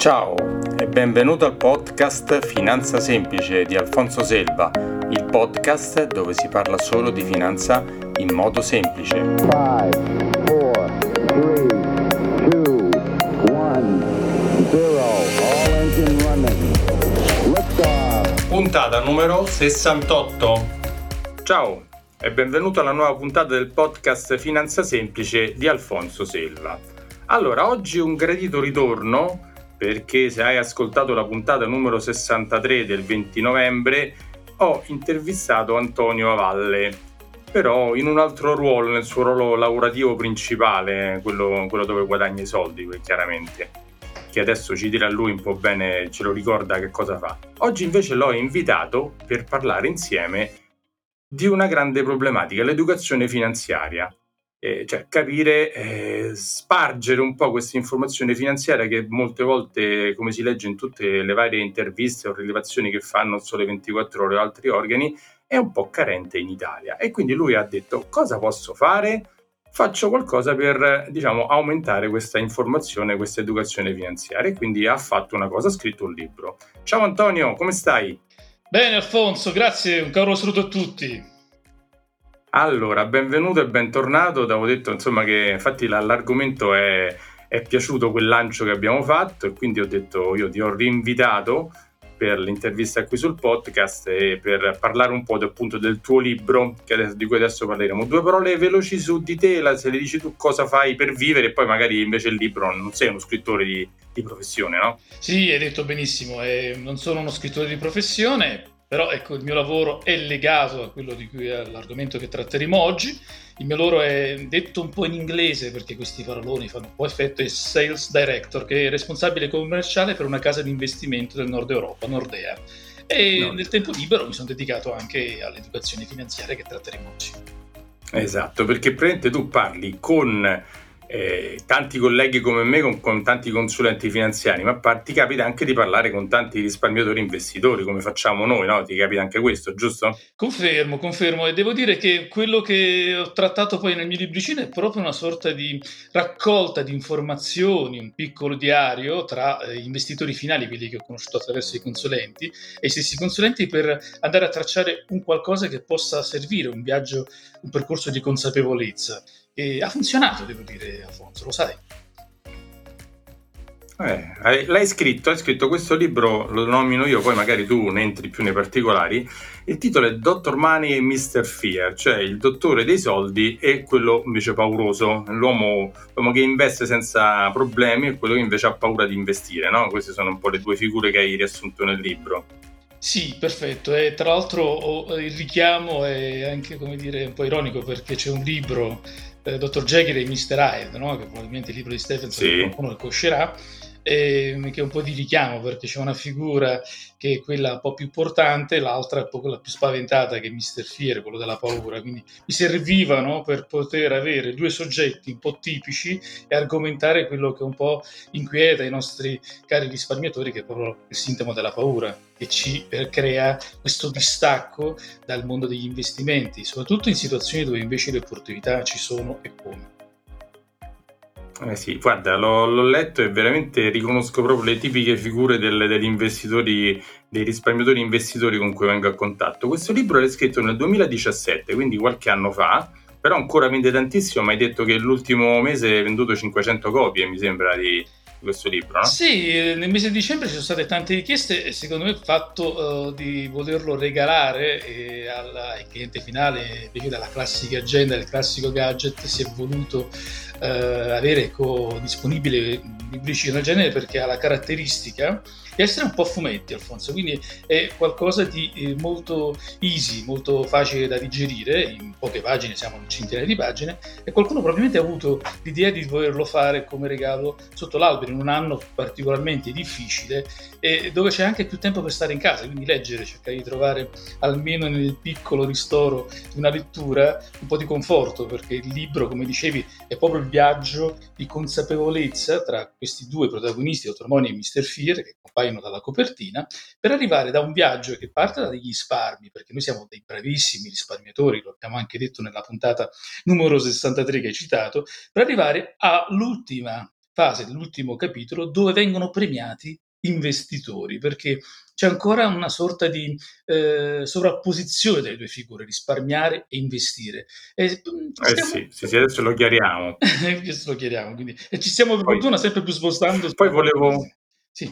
Ciao e benvenuto al podcast Finanza Semplice di Alfonso Selva, il podcast dove si parla solo di finanza in modo semplice. Five, four, three, two, one, Puntata numero 68. Ciao e benvenuto alla nuova puntata del podcast Finanza Semplice di Alfonso Selva. Allora, oggi un gradito ritorno perché se hai ascoltato la puntata numero 63 del 20 novembre ho intervistato Antonio Avalle, però in un altro ruolo, nel suo ruolo lavorativo principale, quello, quello dove guadagna i soldi, chiaramente, che adesso ci dirà lui un po' bene, ce lo ricorda che cosa fa. Oggi invece l'ho invitato per parlare insieme di una grande problematica, l'educazione finanziaria eh, cioè capire, eh, spargere un po' questa informazione finanziaria che molte volte, come si legge in tutte le varie interviste o rilevazioni che fanno Sole 24 Ore o altri organi, è un po' carente in Italia. E quindi lui ha detto cosa posso fare? Faccio qualcosa per, diciamo, aumentare questa informazione, questa educazione finanziaria. E quindi ha fatto una cosa, ha scritto un libro. Ciao Antonio, come stai? Bene Alfonso, grazie, un caro saluto a tutti. Allora, benvenuto e bentornato. Avevo detto insomma che infatti l'argomento è, è piaciuto quel lancio che abbiamo fatto e quindi ho detto io ti ho rinvitato per l'intervista qui sul podcast e per parlare un po' appunto del tuo libro adesso, di cui adesso parleremo. Due parole veloci su di te, la, se le dici tu cosa fai per vivere e poi magari invece il libro non sei uno scrittore di, di professione, no? Sì, hai detto benissimo, eh, non sono uno scrittore di professione, però ecco, il mio lavoro è legato a quello di cui è l'argomento che tratteremo oggi. Il mio lavoro è detto un po' in inglese perché questi paroloni fanno un po' effetto, è Sales Director, che è responsabile commerciale per una casa di investimento del nord Europa, Nordea. E no. nel tempo libero mi sono dedicato anche all'educazione finanziaria che tratteremo oggi. Esatto, perché praticamente tu parli con eh, tanti colleghi come me, con, con, tanti consulenti finanziari, ma ti capita anche di parlare con tanti risparmiatori investitori, come facciamo noi, no? Ti capita anche questo, giusto? Confermo, confermo. E devo dire che quello che ho trattato poi nel mio libricino è proprio una sorta di raccolta di informazioni, un piccolo diario tra eh, investitori finali, quelli che ho conosciuto attraverso i consulenti, e i stessi consulenti per andare a tracciare un qualcosa che possa servire, un viaggio, un percorso di consapevolezza. E ha funzionato, devo dire, Alfonso, lo sai. Eh, l'hai scritto, hai scritto questo libro, lo nomino io, poi magari tu ne entri più nei particolari. Il titolo è Dr. Money e Mr. Fear, cioè il dottore dei soldi e quello invece pauroso, l'uomo, l'uomo che investe senza problemi e quello che invece ha paura di investire, no? Queste sono un po' le due figure che hai riassunto nel libro. Sì, perfetto. E tra l'altro il richiamo è anche, come dire, un po' ironico perché c'è un libro eh, Dr. Jekyll e Mr. Hyde, no? che probabilmente il libro di Stephenson sì. qualcuno lo conoscerà, eh, che è un po' di richiamo perché c'è una figura che è quella un po' più importante, l'altra è un po' quella più spaventata che è Mr. Fear, quello della paura, quindi mi servivano per poter avere due soggetti un po' tipici e argomentare quello che un po' inquieta i nostri cari risparmiatori che è proprio il sintomo della paura che ci eh, crea questo distacco dal mondo degli investimenti, soprattutto in situazioni dove invece le opportunità ci sono e come. Eh sì, guarda, l'ho, l'ho, letto e veramente riconosco proprio le tipiche figure del, degli investitori, dei risparmiatori investitori con cui vengo a contatto. Questo libro l'hai scritto nel 2017, quindi qualche anno fa, però ancora vende tantissimo, ma hai detto che l'ultimo mese hai venduto 500 copie, mi sembra, di, questo libro, no? Sì, nel mese di dicembre ci sono state tante richieste e secondo me il fatto uh, di volerlo regalare eh, alla, al cliente finale, invece dalla classica agenda, del classico gadget, si è voluto uh, avere ecco, disponibile libricino del genere perché ha la caratteristica di essere un po' fumetti, Alfonso, quindi è qualcosa di eh, molto easy, molto facile da digerire, in poche pagine, siamo in centinaia di pagine, e qualcuno probabilmente ha avuto l'idea di volerlo fare come regalo sotto l'albero in un anno particolarmente difficile e dove c'è anche più tempo per stare in casa, quindi leggere, cercare di trovare almeno nel piccolo ristoro di una lettura un po' di conforto, perché il libro, come dicevi, è proprio il viaggio di consapevolezza tra questi due protagonisti, Dottor Moni e Mr. Fear, che compaiono dalla copertina, per arrivare da un viaggio che parte da degli risparmi, perché noi siamo dei bravissimi risparmiatori, lo abbiamo anche detto nella puntata numero 63 che hai citato, per arrivare all'ultima fase dell'ultimo capitolo dove vengono premiati investitori, perché c'è ancora una sorta di eh, sovrapposizione delle due figure, risparmiare e investire. E, mm, eh stiamo... sì, sì, sì, adesso lo chiariamo. adesso lo chiariamo, quindi... E ci stiamo per fortuna sempre più spostando. Poi volevo... Sì.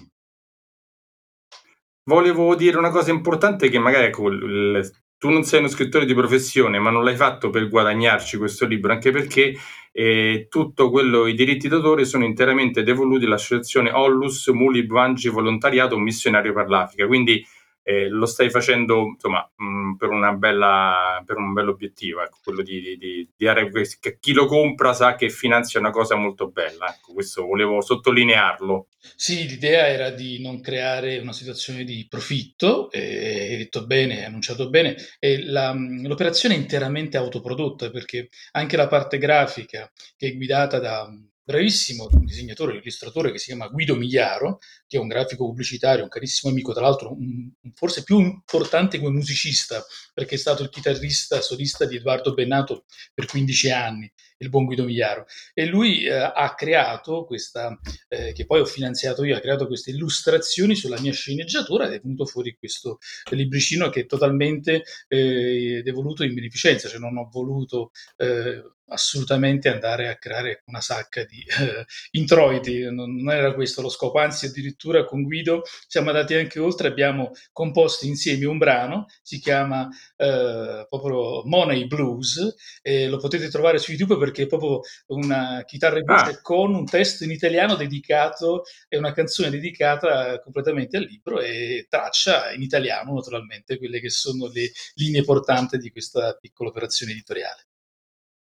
Volevo dire una cosa importante che magari ecco, il, tu non sei uno scrittore di professione, ma non l'hai fatto per guadagnarci questo libro, anche perché eh, tutto quello, i diritti d'autore sono interamente devoluti all'associazione Ollus Muli Vangi Volontariato, missionario per l'Africa. Quindi eh, lo stai facendo insomma, mh, mm, per, una bella, per un bello obiettivo, ecco, quello di, di, di, dare che chi lo compra sa che finanzia una cosa molto bella. Ecco, questo volevo sottolinearlo. Sì, l'idea era di non creare una situazione di profitto, hai detto bene, hai annunciato bene, e la, l'operazione è interamente autoprodotta perché anche la parte grafica che è guidata da bravissimo disegnatore, illustratore che si chiama Guido Migliaro, che è un grafico pubblicitario, un carissimo amico, tra l'altro un, forse più importante come musicista, perché è stato il chitarrista solista di Edoardo Bennato per 15 anni, il buon Guido Migliaro. E lui eh, ha creato questa, eh, che poi ho finanziato io, ha creato queste illustrazioni sulla mia sceneggiatura ed è venuto fuori questo libricino che è totalmente eh, devoluto in beneficenza, cioè non ho voluto eh, assolutamente andare a creare una sacca di eh, introiti, non, non, era questo lo scopo, anzi addirittura con Guido siamo andati anche oltre, abbiamo composto insieme un brano, si chiama eh, proprio Money Blues, lo potete trovare su YouTube perché è proprio una chitarra blues ah. con un testo in italiano dedicato, è una canzone dedicata completamente al libro e traccia in italiano naturalmente quelle che sono le linee portanti di questa piccola operazione editoriale.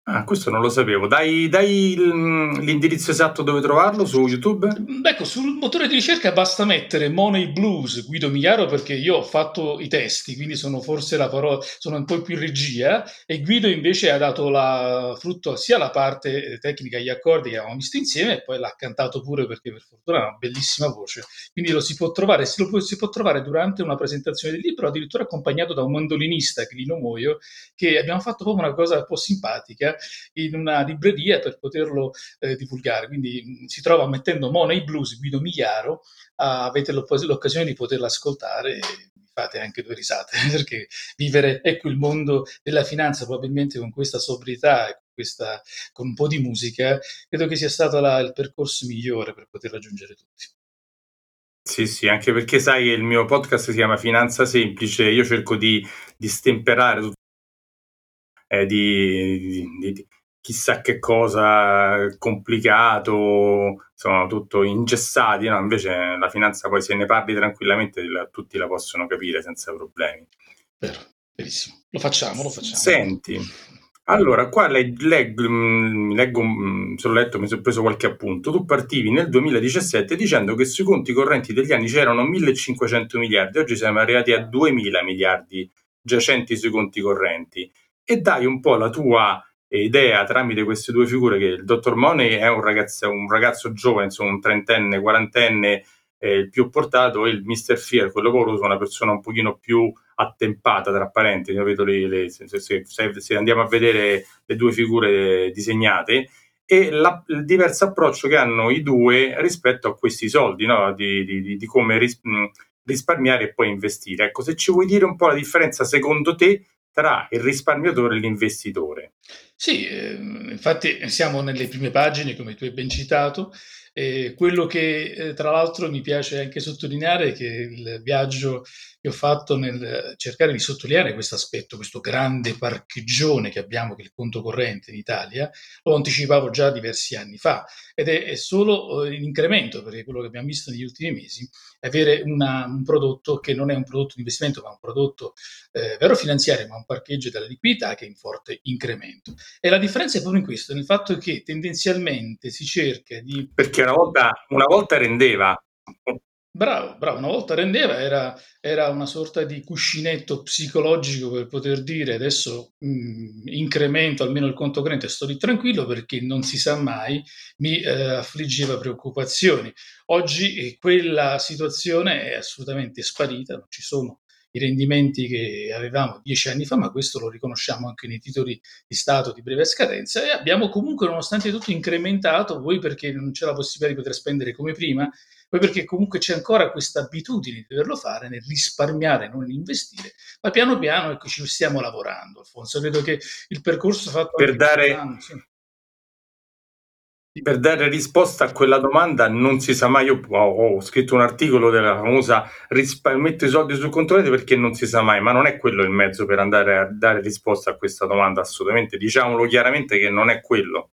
Ah, questo non lo sapevo. Dai, dai l'indirizzo esatto dove trovarlo su YouTube? Ecco, sul motore di ricerca basta mettere Money Blues Guido Migliaro perché io ho fatto i testi, quindi sono forse la parola, sono un po' più regia e Guido invece ha dato la, frutto sia la parte tecnica, gli accordi che avevamo visto insieme e poi l'ha cantato pure perché per fortuna ha una bellissima voce. Quindi lo si può trovare, si, lo, si può trovare durante una presentazione del libro, addirittura accompagnato da un mandolinista, Lino Moio, che abbiamo fatto proprio una cosa un po' simpatica in una libreria per poterlo eh, divulgare. Quindi mh, si trova mettendo Money Blues Guido Migliaro, ah, avete l'occasione di poterla ascoltare. Fate anche due risate perché vivere ecco il mondo della finanza probabilmente con questa sobrietà e questa, con un po' di musica credo che sia stato la, il percorso migliore per poter raggiungere tutti. Sì, sì, anche perché sai che il mio podcast si chiama Finanza Semplice, io cerco di, di stemperare eh, di, di, di, chissà che cosa complicato, insomma, tutto ingessati, no? invece la finanza poi se ne parli tranquillamente la, tutti la possono capire senza problemi. Vero, verissimo. Lo facciamo, lo facciamo. Senti, allora, qua leggo, leggo, mm, leggo mm, sono letto, mi sono preso qualche appunto. Tu partivi nel 2017 dicendo che sui conti correnti degli anni c'erano 1500 miliardi, oggi siamo arrivati a 2000 miliardi giacenti sui conti correnti e dai un po' la tua idea tramite queste due figure che il dottor Money è un ragazzo, un ragazzo giovane, insomma un trentenne, quarantenne, eh, il più portato e il Mr. Fear, quello povero, una persona un pochino più attempata, tra parentesi, le, le, se, se, se, andiamo a vedere le due figure disegnate, e la, il diverso approccio che hanno i due rispetto a questi soldi, no? di, di, di, come ris, risparmiare e poi investire. Ecco, se ci vuoi dire un po' la differenza secondo te tra il risparmiatore e l'investitore. Sì, eh, infatti siamo nelle prime pagine, come tu hai ben citato. E quello che eh, tra l'altro mi piace anche sottolineare è che il viaggio che ho fatto nel cercare di sottolineare questo aspetto, questo grande parcheggione che abbiamo, che è il conto corrente in Italia, lo anticipavo già diversi anni fa ed è, è solo eh, in incremento, perché quello che abbiamo visto negli ultimi mesi è avere una, un prodotto che non è un prodotto di investimento, ma un prodotto eh, vero finanziario, ma un parcheggio della liquidità che è in forte incremento. E la differenza è proprio in questo, nel fatto che tendenzialmente si cerca di... Perché una volta, una volta rendeva Bravo, bravo, una volta rendeva, era, era, una sorta di cuscinetto psicologico per poter dire adesso mh, mm, incremento almeno il conto corrente, sto lì tranquillo perché non si sa mai, mi eh, affliggeva preoccupazioni. Oggi eh, quella situazione è assolutamente sparita, non ci sono i rendimenti che avevamo dieci anni fa, ma questo lo riconosciamo anche nei titoli di Stato di breve scadenza e abbiamo comunque nonostante tutto incrementato, voi perché non c'è la possibilità di poter spendere come prima, poi perché comunque c'è ancora questa abitudine di doverlo fare nel risparmiare, non investire, ma piano piano ecco, ci stiamo lavorando, Alfonso. Credo che il percorso fatto per dare, anni, sì. per dare risposta a quella domanda non si sa mai. Io ho, ho scritto un articolo della famosa metto i soldi sul conto perché non si sa mai, ma non è quello il mezzo per andare a dare risposta a questa domanda, assolutamente. Diciamolo chiaramente che non è quello.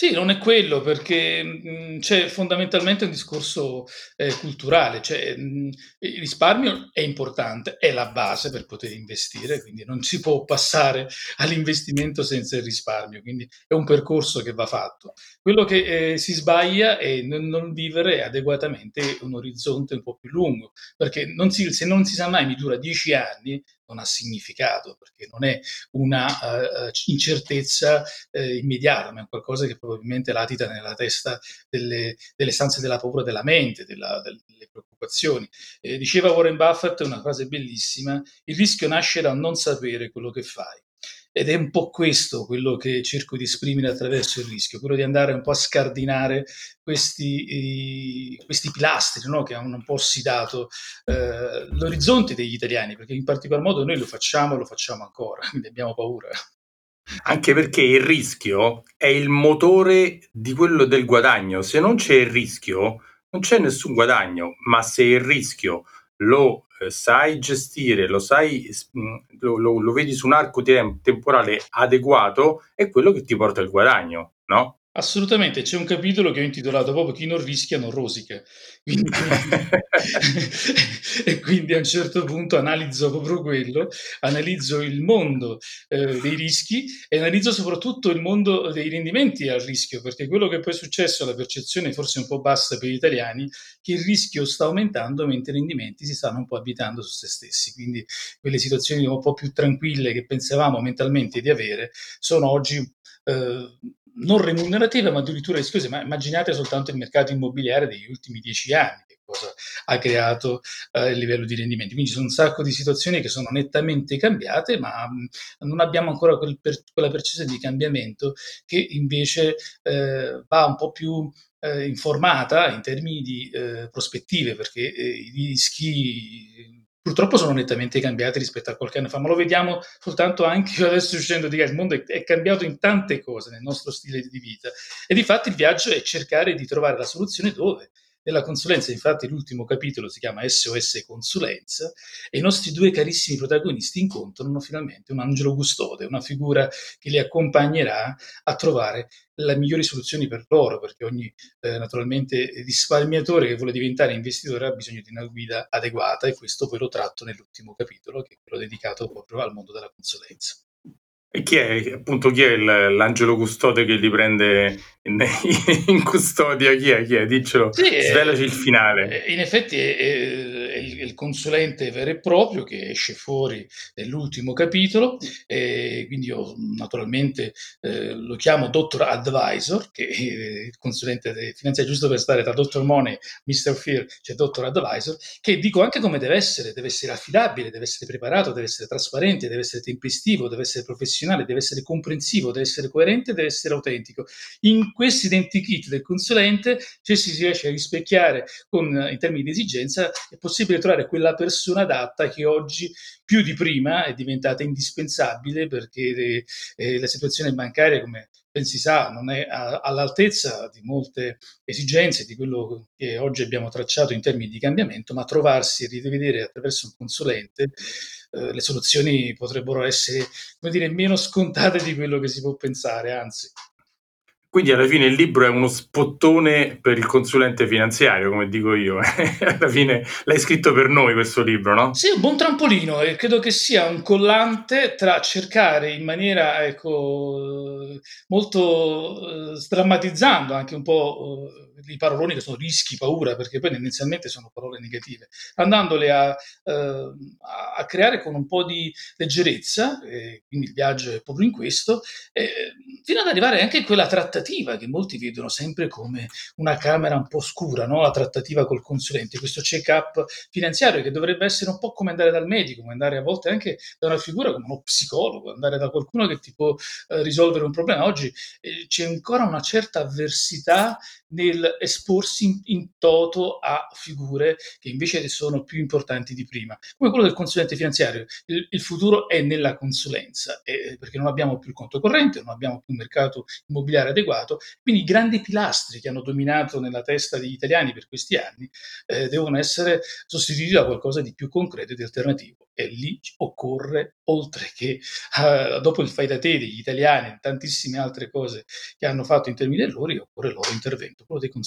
Sì, non è quello, perché mh, c'è fondamentalmente un discorso eh, culturale, cioè mh, il risparmio è importante, è la base per poter investire, quindi non si può passare all'investimento senza il risparmio, quindi è un percorso che va fatto. Quello che eh, si sbaglia è non, non, vivere adeguatamente un orizzonte un po' più lungo, perché non si, se non si sa mai mi dura dieci anni, non ha significato, perché non è una uh, incertezza uh, immediata, ma è qualcosa che probabilmente latita nella testa delle, delle stanze della paura della mente, della, delle preoccupazioni. Eh, diceva Warren Buffett una frase bellissima, il rischio nasce dal non sapere quello che fai. Ed è un po' questo quello che cerco di esprimere attraverso il rischio, quello di andare un po' a scardinare questi, eh, questi pilastri no? che hanno un po' ossidato eh, l'orizzonte degli italiani, perché in particolar modo noi lo facciamo e lo facciamo ancora, quindi abbiamo paura. Anche perché il rischio è il motore di quello del guadagno. Se non c'è il rischio, non c'è nessun guadagno, ma se il rischio lo eh, sai gestire, lo sai, lo, lo, lo vedi su un arco temporale adeguato, è quello che ti porta il guadagno, no? Assolutamente, c'è un capitolo che ho intitolato proprio Chi non rischia non rosica. Quindi, e quindi a un certo punto analizzo proprio quello, analizzo il mondo eh, dei rischi e analizzo soprattutto il mondo dei rendimenti al rischio, perché quello che poi è successo, la percezione forse un po' bassa per gli italiani, che il rischio sta aumentando mentre i rendimenti si stanno un po' abitando su se stessi. Quindi quelle situazioni un po' più tranquille che pensavamo mentalmente di avere sono oggi eh, non remunerative, ma addirittura rischiose. Ma immaginate soltanto il mercato immobiliare degli ultimi dieci anni, che cosa ha creato eh, il livello di rendimenti. Quindi ci sono un sacco di situazioni che sono nettamente cambiate, ma mh, non abbiamo ancora quel per, quella percezione di cambiamento che invece eh, va un po' più eh, informata in termini di eh, prospettive, perché eh, i rischi purtroppo sono nettamente cambiati rispetto a qualche anno fa, ma lo vediamo soltanto anche adesso uscendo di il mondo è, cambiato in tante cose nel nostro stile di vita e di fatto il viaggio è cercare di trovare la soluzione dove? Nella consulenza, infatti, l'ultimo capitolo si chiama SOS Consulenza e i nostri due carissimi protagonisti incontrano finalmente un angelo custode, una figura che li accompagnerà a trovare le migliori soluzioni per loro, perché ogni eh, naturalmente risparmiatore che vuole diventare investitore ha bisogno di una guida adeguata e questo poi lo tratto nell'ultimo capitolo, che è quello dedicato proprio al mondo della consulenza. E chi è appunto chi è l'angelo custode che li prende in, custodia? Chi è? Chi è? Diccelo, sì, svelaci il finale. In effetti è, è, il, consulente vero e proprio che esce fuori nell'ultimo capitolo, e quindi io naturalmente eh, lo chiamo Dottor Advisor, che è il consulente finanziario, giusto per stare tra Dottor Money, Mr. Fear, c'è Dottor Advisor, che dico anche come deve essere, deve essere affidabile, deve essere preparato, deve essere trasparente, deve essere tempestivo, deve essere professionale professionale, deve essere comprensivo, deve essere coerente, deve essere autentico. In questi identikit del consulente, se si riesce a rispecchiare con, in termini di esigenza, è possibile trovare quella persona adatta che oggi più di prima è diventata indispensabile perché le, eh, la situazione bancaria, come ben si sa, non è a, all'altezza di molte esigenze di quello che oggi abbiamo tracciato in termini di cambiamento, ma trovarsi e rivedere attraverso un consulente eh, le soluzioni potrebbero essere, come dire, meno scontate di quello che si può pensare, anzi. Quindi alla fine il libro è uno spottone per il consulente finanziario, come dico io. alla fine l'hai scritto per noi questo libro, no? Sì, un buon trampolino e credo che sia un collante tra cercare in maniera, ecco, molto eh, strammatizzando anche un po' i paroloni che sono rischi, paura, perché poi tendenzialmente sono parole negative, andandole a, eh, a creare con un po' di leggerezza, eh, quindi il viaggio è proprio in questo, eh, fino ad arrivare anche a quella trattativa che molti vedono sempre come una camera un po' scura, no? la trattativa col consulente, questo check-up finanziario che dovrebbe essere un po' come andare dal medico, come andare a volte anche da una figura come uno psicologo, andare da qualcuno che ti può eh, risolvere un problema. Oggi eh, c'è ancora una certa avversità nel esporsi in, in, toto a figure che invece sono più importanti di prima, come quello del consulente finanziario. Il, il futuro è nella consulenza, eh, perché non abbiamo più il conto corrente, non abbiamo più un mercato immobiliare adeguato, quindi i grandi pilastri che hanno dominato nella testa degli italiani per questi anni eh, devono essere sostituiti da qualcosa di più concreto e di alternativo. E lì occorre, oltre che uh, dopo il fai da te degli italiani e tantissime altre cose che hanno fatto in termini dell'ori, occorre il loro intervento, quello dei consulenti.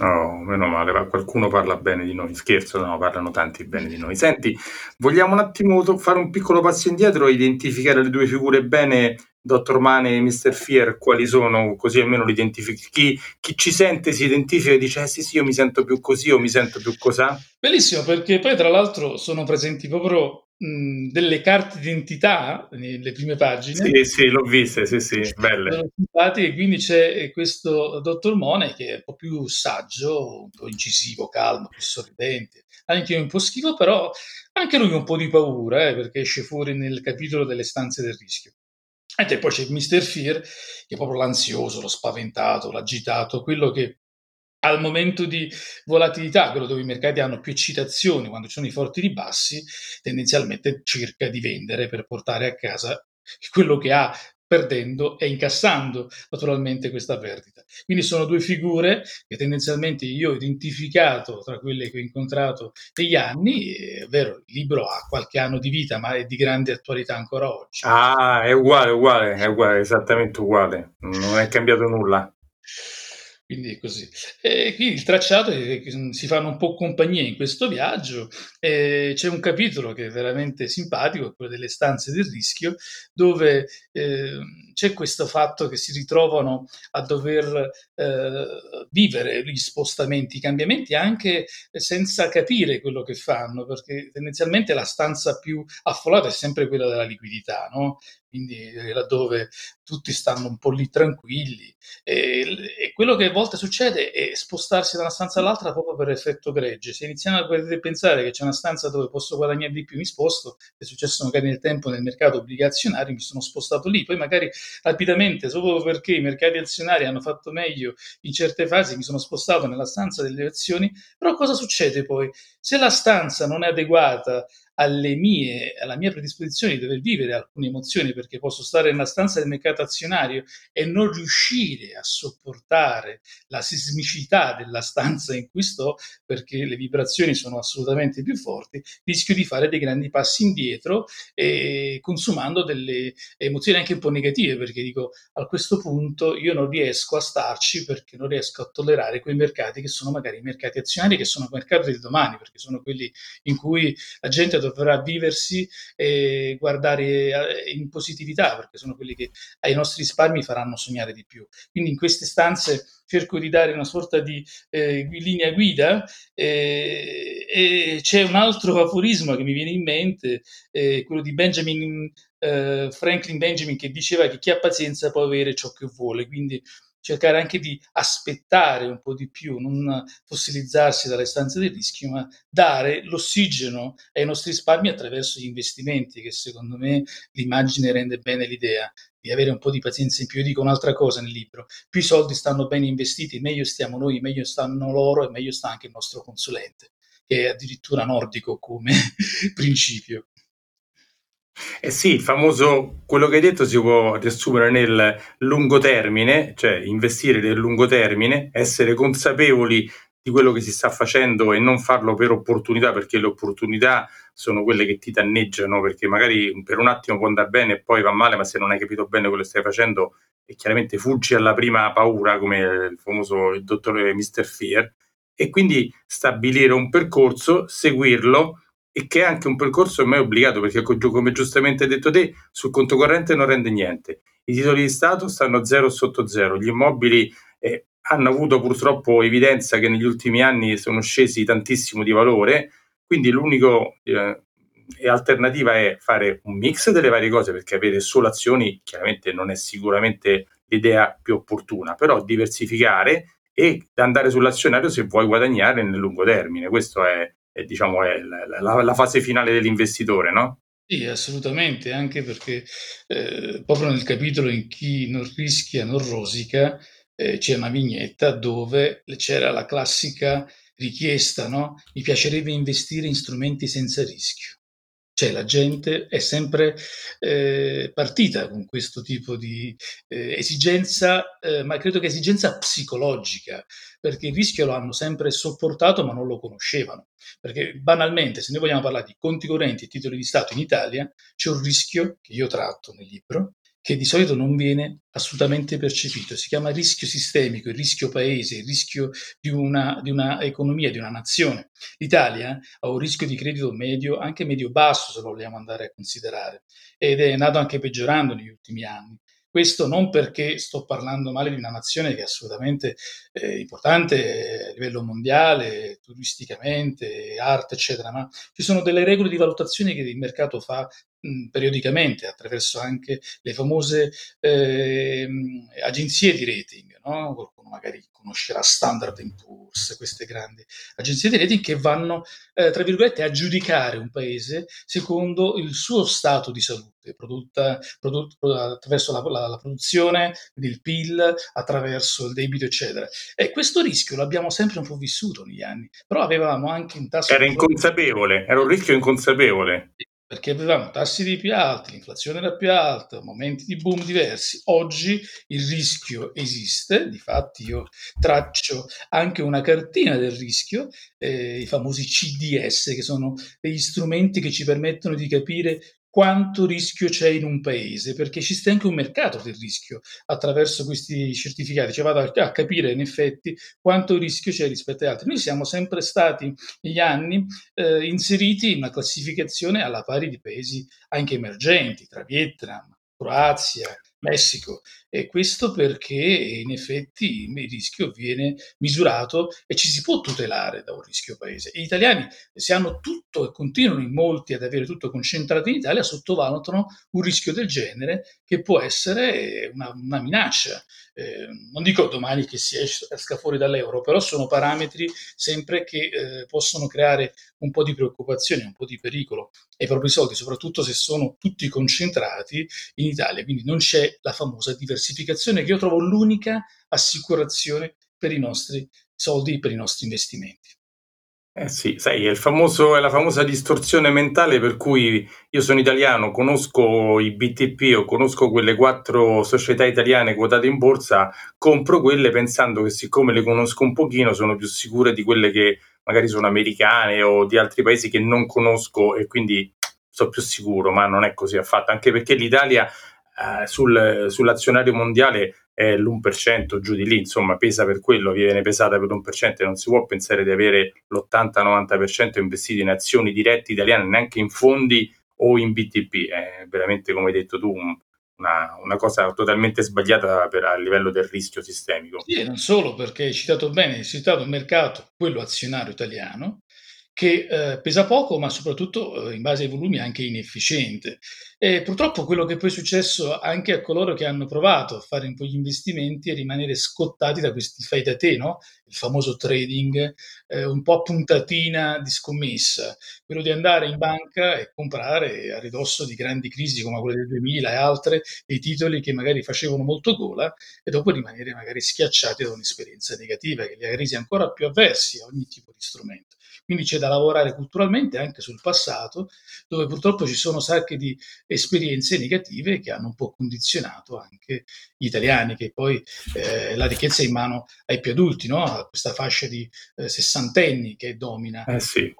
Oh, meno male, qualcuno parla bene di noi, scherzo, no, parlano tanti bene di noi. Senti, vogliamo un attimo fare un piccolo passo indietro e identificare le due figure bene, Dottor Mane e Mr. Fear, quali sono, così almeno li identifichi. Chi, chi, ci sente si identifica e dice, eh sì sì, io mi sento più così o mi sento più cos'ha. Bellissimo, perché poi tra l'altro sono presenti proprio delle carte d'identità nelle prime pagine. Sì, sì, l'ho viste, sì, sì, belle. E quindi c'è questo dottor Mone che è un po' più saggio, un po' incisivo, calmo, più sorridente, anche un po' schifo, però anche lui un po' di paura, eh, perché esce fuori nel capitolo delle stanze del rischio. E poi c'è Mr. Fear, che è proprio l'ansioso, lo spaventato, l'agitato, quello che al momento di volatilità, quello dove i mercati hanno più eccitazioni, quando ci sono i forti ribassi, tendenzialmente cerca di vendere per portare a casa quello che ha perdendo e incassando naturalmente questa perdita. Quindi sono due figure che tendenzialmente io ho identificato tra quelle che ho incontrato negli anni, è vero, il libro ha qualche anno di vita, ma è di grande attualità ancora oggi. Ah, è uguale, uguale, è uguale, esattamente uguale, non è cambiato nulla. Quindi è così. E quindi il tracciato è si fanno un po' compagnia in questo viaggio. E c'è un capitolo che è veramente simpatico, quello delle stanze del rischio, dove eh, c'è questo fatto che si ritrovano a dover eh, vivere gli spostamenti, i cambiamenti, anche senza capire quello che fanno, perché tendenzialmente la stanza più affollata è sempre quella della liquidità, no? Quindi eh, laddove tutti stanno un po' lì tranquilli. E, e, quello che a volte succede è spostarsi da una stanza all'altra proprio per effetto gregge. Se iniziamo a pensare che c'è una stanza dove posso guadagnare di più, mi sposto. È successo magari nel tempo nel mercato obbligazionario, mi sono spostato lì. Poi magari rapidamente, solo perché i mercati azionari hanno fatto meglio in certe fasi, mi sono spostato nella stanza delle azioni. Però cosa succede poi? Se la stanza non è adeguata mie, alla mia predisposizione di dover vivere alcune emozioni perché posso stare nella stanza del mercato azionario e non riuscire a sopportare la sismicità della stanza in cui sto perché le vibrazioni sono assolutamente più forti, rischio di fare dei grandi passi indietro e consumando delle emozioni anche un po' negative perché dico a questo punto io non riesco a starci perché non riesco a tollerare quei mercati che sono magari i mercati azionari che sono mercati del domani perché sono quelli in cui la gente dovrà viversi e guardare eh, in positività, perché sono quelli che ai nostri risparmi faranno sognare di più. Quindi in queste stanze cerco di dare una sorta di eh, linea guida eh, e c'è un altro aforismo che mi viene in mente, eh, quello di Benjamin eh, Franklin Benjamin che diceva che chi ha pazienza può avere ciò che vuole, quindi cercare anche di aspettare un po' di più, non fossilizzarsi dalle stanze del rischio, ma dare l'ossigeno ai nostri risparmi attraverso gli investimenti, che secondo me l'immagine rende bene l'idea di avere un po' di pazienza in più. Io dico un'altra cosa nel libro, più i soldi stanno bene investiti, meglio stiamo noi, meglio stanno loro e meglio sta anche il nostro consulente, che è addirittura nordico come principio. Eh sì, il famoso, quello che hai detto si può riassumere nel lungo termine, cioè investire nel lungo termine, essere consapevoli di quello che si sta facendo e non farlo per opportunità, perché le opportunità sono quelle che ti danneggiano, perché magari per un attimo può andare bene e poi va male, ma se non hai capito bene quello che stai facendo e chiaramente fuggi alla prima paura, come il famoso il dottore Mr. Fear, e quindi stabilire un percorso, seguirlo e che è anche un percorso ormai obbligato perché come giustamente hai detto te sul conto corrente non rende niente i titoli di Stato stanno zero sotto zero gli immobili eh, hanno avuto purtroppo evidenza che negli ultimi anni sono scesi tantissimo di valore, quindi l'unico eh, alternativa è fare un mix delle varie cose perché avere solo azioni chiaramente non è sicuramente l'idea più opportuna, però diversificare e andare sull'azionario se vuoi guadagnare nel lungo termine. Questa è, è, diciamo, è la, la, la, fase finale dell'investitore, no? Sì, assolutamente, anche perché eh, proprio nel capitolo in chi non rischia non rosica eh, c'è una vignetta dove c'era la classica richiesta, no? Mi piacerebbe investire in strumenti senza rischio. Cioè la gente è sempre eh, partita con questo tipo di eh, esigenza, eh, ma credo che esigenza psicologica, perché il rischio lo hanno sempre sopportato ma non lo conoscevano. Perché banalmente, se noi vogliamo parlare di conti correnti e titoli di Stato in Italia, c'è un rischio che io tratto nel libro, che di solito non viene assolutamente percepito. Si chiama rischio sistemico, il rischio paese, il rischio di una, di una economia, di una nazione. L'Italia ha un rischio di credito medio, anche medio-basso se lo vogliamo andare a considerare, ed è nato anche peggiorando negli ultimi anni. Questo non perché sto parlando male di una nazione che è assolutamente eh, importante a livello mondiale, turisticamente, arte, eccetera, ma ci sono delle regole di valutazione che il mercato fa mh, periodicamente attraverso anche le famose eh, agenzie di rating, no? qualcuno magari conoscerà Standard Poor's, queste grandi agenzie di rating che vanno, eh, tra virgolette, a giudicare un paese secondo il suo stato di salute, prodotta, prodotta attraverso la, la, la, produzione, il PIL, attraverso il debito, eccetera. E questo rischio l'abbiamo sempre un po' vissuto negli anni, però avevamo anche un tasso... Era inconsapevole, era un rischio inconsapevole perché avevamo tassi di più alti, l'inflazione era più alta, momenti di boom diversi. Oggi il rischio esiste, difatti io traccio anche una cartina del rischio, eh, i famosi CDS, che sono degli strumenti che ci permettono di capire quanto rischio c'è in un paese, perché esiste anche un mercato del rischio attraverso questi certificati, cioè vado a, capire in effetti quanto rischio c'è rispetto agli altri. Noi siamo sempre stati negli anni eh, inseriti in una classificazione alla pari di paesi anche emergenti, tra Vietnam, Croazia, Messico. E questo perché in effetti il rischio viene misurato e ci si può tutelare da un rischio paese. Gli italiani, se hanno tutto e continuano in molti ad avere tutto concentrato in Italia, sottovalutano un rischio del genere che può essere una, una minaccia. Eh, non dico domani che si esca fuori dall'euro, però sono parametri sempre che eh, possono creare un po' di preoccupazione, un po' di pericolo ai propri soldi, soprattutto se sono tutti concentrati in Italia. Quindi non c'è la famosa diversificazione che io trovo l'unica assicurazione per i nostri soldi, per i nostri investimenti. Eh sì, sai, è, famoso, è, la famosa distorsione mentale per cui io sono italiano, conosco i BTP o conosco quelle quattro società italiane quotate in borsa, compro quelle pensando che siccome le conosco un pochino sono più sicure di quelle che magari sono americane o di altri paesi che non conosco e quindi sono più sicuro, ma non è così affatto, anche perché l'Italia eh, sul, sull'azionario mondiale è l'1% giù di lì, insomma pesa per quello, viene pesata per l'1% e non si può pensare di avere l'80-90% investito in azioni dirette italiane, neanche in fondi o in BTP, è veramente come hai detto tu una, una cosa totalmente sbagliata per, a livello del rischio sistemico. Sì, non solo perché hai citato bene, hai citato il mercato, quello azionario italiano, che eh, pesa poco, ma soprattutto eh, in base ai volumi anche inefficiente. E purtroppo quello che poi è successo anche a coloro che hanno provato a fare un po' gli investimenti è rimanere scottati da questi fai da te, no? il famoso trading, eh, un po' a puntatina di scommessa, quello di andare in banca e comprare a ridosso di grandi crisi come quelle del 2000 e altre, dei titoli che magari facevano molto gola e dopo rimanere magari schiacciati da un'esperienza negativa che li ha resi ancora più avversi a ogni tipo di strumento. Quindi c'è da lavorare culturalmente anche sul passato, dove purtroppo ci sono sacche di esperienze negative che hanno un po' condizionato anche gli italiani, che poi eh, la ricchezza è in mano ai più adulti, no? a questa fascia di eh, sessantenni che domina. Eh sì.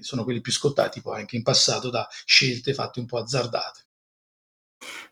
Sono quelli più scottati poi anche in passato da scelte fatte un po' azzardate.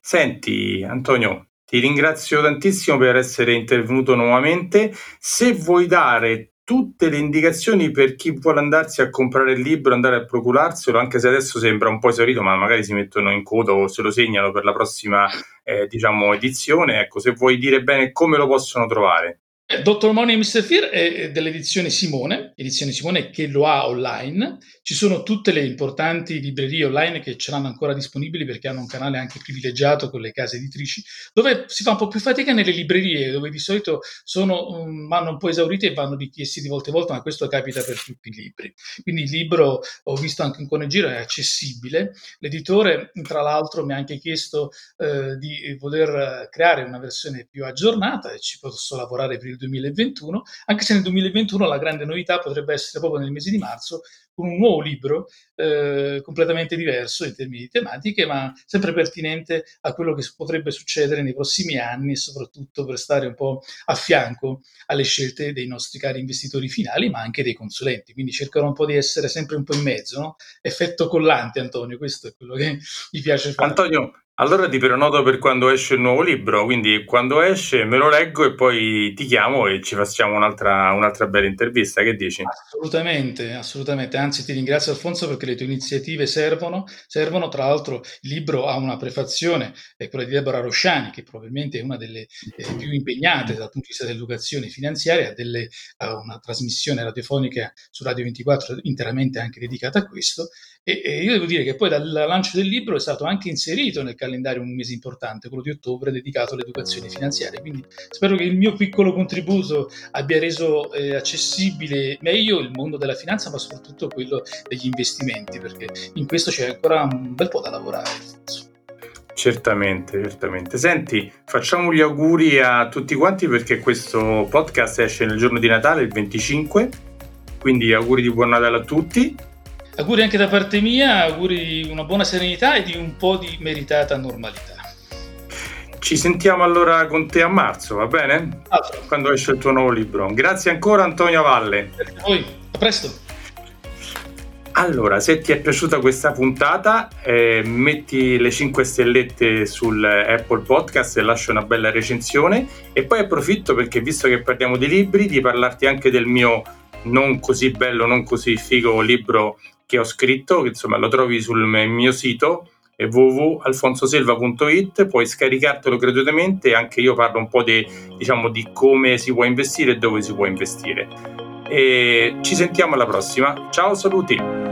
Senti, Antonio, ti ringrazio tantissimo per essere intervenuto nuovamente. Se vuoi dare tutte le indicazioni per chi vuole andarsi a comprare il libro, andare a procurarselo, anche se adesso sembra un po' esaurito, ma magari si mettono in coda o se lo segnano per la prossima eh, diciamo, edizione. Ecco, se vuoi dire bene come lo possono trovare. Eh, Dottor Money e Mr. Fear è dell'edizione Simone, edizione Simone che lo ha online. Ci sono tutte le importanti librerie online che ce l'hanno ancora disponibili perché hanno un canale anche privilegiato con le case editrici, dove si fa un po' più fatica nelle librerie, dove di solito sono, um, vanno un po' esaurite e vanno richiesti di volta in volta, ma questo capita per tutti i libri. Quindi il libro, ho visto anche un Giro, è accessibile. L'editore, tra l'altro, mi ha anche chiesto eh, di voler creare una versione più aggiornata e ci posso lavorare per il 2021, anche se nel 2021 la grande novità potrebbe essere proprio nel mese di marzo con un nuovo libro eh, completamente diverso in termini di tematiche, ma sempre pertinente a quello che potrebbe succedere nei prossimi anni e soprattutto per stare un po' a fianco alle scelte dei nostri cari investitori finali, ma anche dei consulenti. Quindi cercherò un po' di essere sempre un po' in mezzo, no? effetto collante, Antonio, questo è quello che mi piace fare. Antonio, allora ti prenoto per quando esce il nuovo libro, quindi quando esce me lo leggo e poi ti chiamo e ci facciamo un'altra, un'altra bella intervista, che dici? Assolutamente, assolutamente, anzi ti ringrazio Alfonso perché le tue iniziative servono, servono, tra l'altro il libro ha una prefazione, è quella di Deborah Rosciani, che probabilmente è una delle eh, più impegnate dal punto di vista dell'educazione finanziaria, delle, ha una trasmissione radiofonica su Radio 24 interamente anche dedicata a questo, e, e io devo dire che poi dal lancio del libro è stato anche inserito nel calendario un mese importante, quello di ottobre, dedicato all'educazione finanziaria. Quindi spero che il mio piccolo contributo abbia reso eh, accessibile meglio il mondo della finanza, ma soprattutto quello degli investimenti, perché in questo c'è ancora un bel po' da lavorare. Certamente, certamente. Senti, facciamo gli auguri a tutti quanti perché questo podcast esce nel giorno di Natale, il 25, quindi auguri di buon Natale a tutti Auguri anche da parte mia, auguri di una buona serenità e di un po' di meritata normalità. Ci sentiamo allora con te a marzo, va bene? Altro. Quando esce il tuo nuovo libro. Grazie ancora Antonio Valle. Grazie a voi, a presto. Allora, se ti è piaciuta questa puntata, eh, metti le 5 stellette sul Apple Podcast e lascia una bella recensione. E poi approfitto perché, visto che parliamo di libri, di parlarti anche del mio non così bello, non così figo libro che ho scritto, che insomma lo trovi sul mio sito www.alfonsoselva.it, puoi scaricartelo gratuitamente, anche io parlo un po' di, diciamo, di come si può investire e dove si può investire. E ci sentiamo alla prossima, ciao saluti!